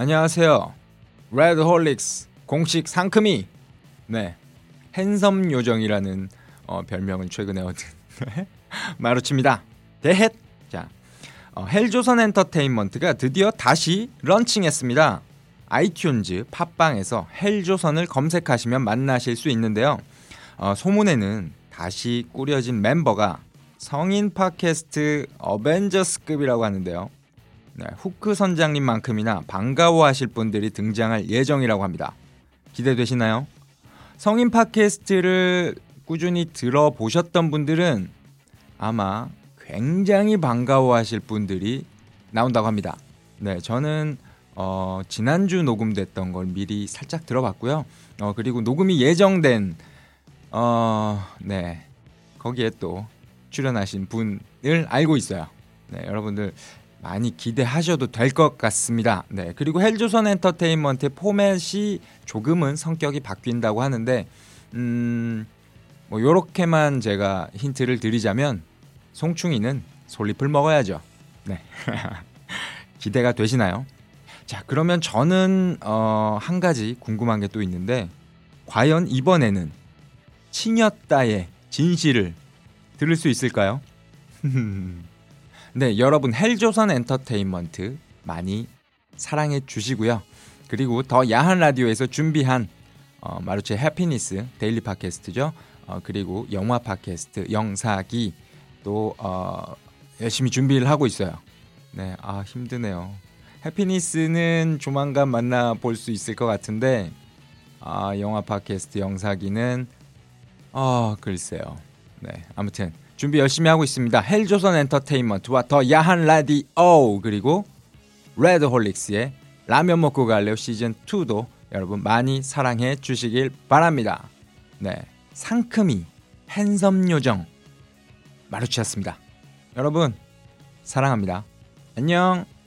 안녕하세요. 레드홀릭스 공식 상큼이 네 핸섬 요정이라는 어, 별명을 최근에 얻은 마루치입니다. 대헷 자 어, 헬조선 엔터테인먼트가 드디어 다시 런칭했습니다. 아이튠즈 팟빵에서 헬조선을 검색하시면 만나실 수 있는데요. 어, 소문에는 다시 꾸려진 멤버가 성인 팟캐스트 어벤져스급이라고 하는데요. 네, 후크 선장님만큼이나 반가워하실 분들이 등장할 예정이라고 합니다. 기대되시나요? 성인 팟캐스트를 꾸준히 들어보셨던 분들은 아마 굉장히 반가워하실 분들이 나온다고 합니다. 네, 저는 어, 지난주 녹음됐던 걸 미리 살짝 들어봤고요. 어, 그리고 녹음이 예정된 어, 네. 거기에 또 출연하신 분을 알고 있어요. 네, 여러분들 많이 기대하셔도 될 것 같습니다. 네, 그리고 헬조선 엔터테인먼트의 포맷이 조금은 성격이 바뀐다고 하는데, 음, 뭐 요렇게만 제가 힌트를 드리자면, 송충이는 솔잎을 먹어야죠. 네. 기대가 되시나요? 자, 그러면 저는, 어, 한 가지 궁금한 게 또 있는데, 과연 이번에는 칭였다의 진실을 들을 수 있을까요? 네, 여러분 헬조선 엔터테인먼트 많이 사랑해 주시고요. 그리고 더 야한 라디오에서 준비한 어, 마루체 해피니스 데일리 팟캐스트죠. 어, 그리고 영화 팟캐스트 영사기 또 어, 열심히 준비를 하고 있어요. 네, 아 힘드네요. 해피니스는 조만간 만나 볼 수 있을 것 같은데 아, 영화 팟캐스트 영사기는 아 글쎄요. 네, 아무튼 준비 열심히 하고 있습니다. 헬조선 엔터테인먼트와 더 야한 라디오 그리고 레드홀릭스의 라면 먹고 갈래요 시즌 2도 여러분 많이 사랑해 주시길 바랍니다. 네, 상큼이 팬섬 요정 마루치였습니다. 여러분 사랑합니다. 안녕.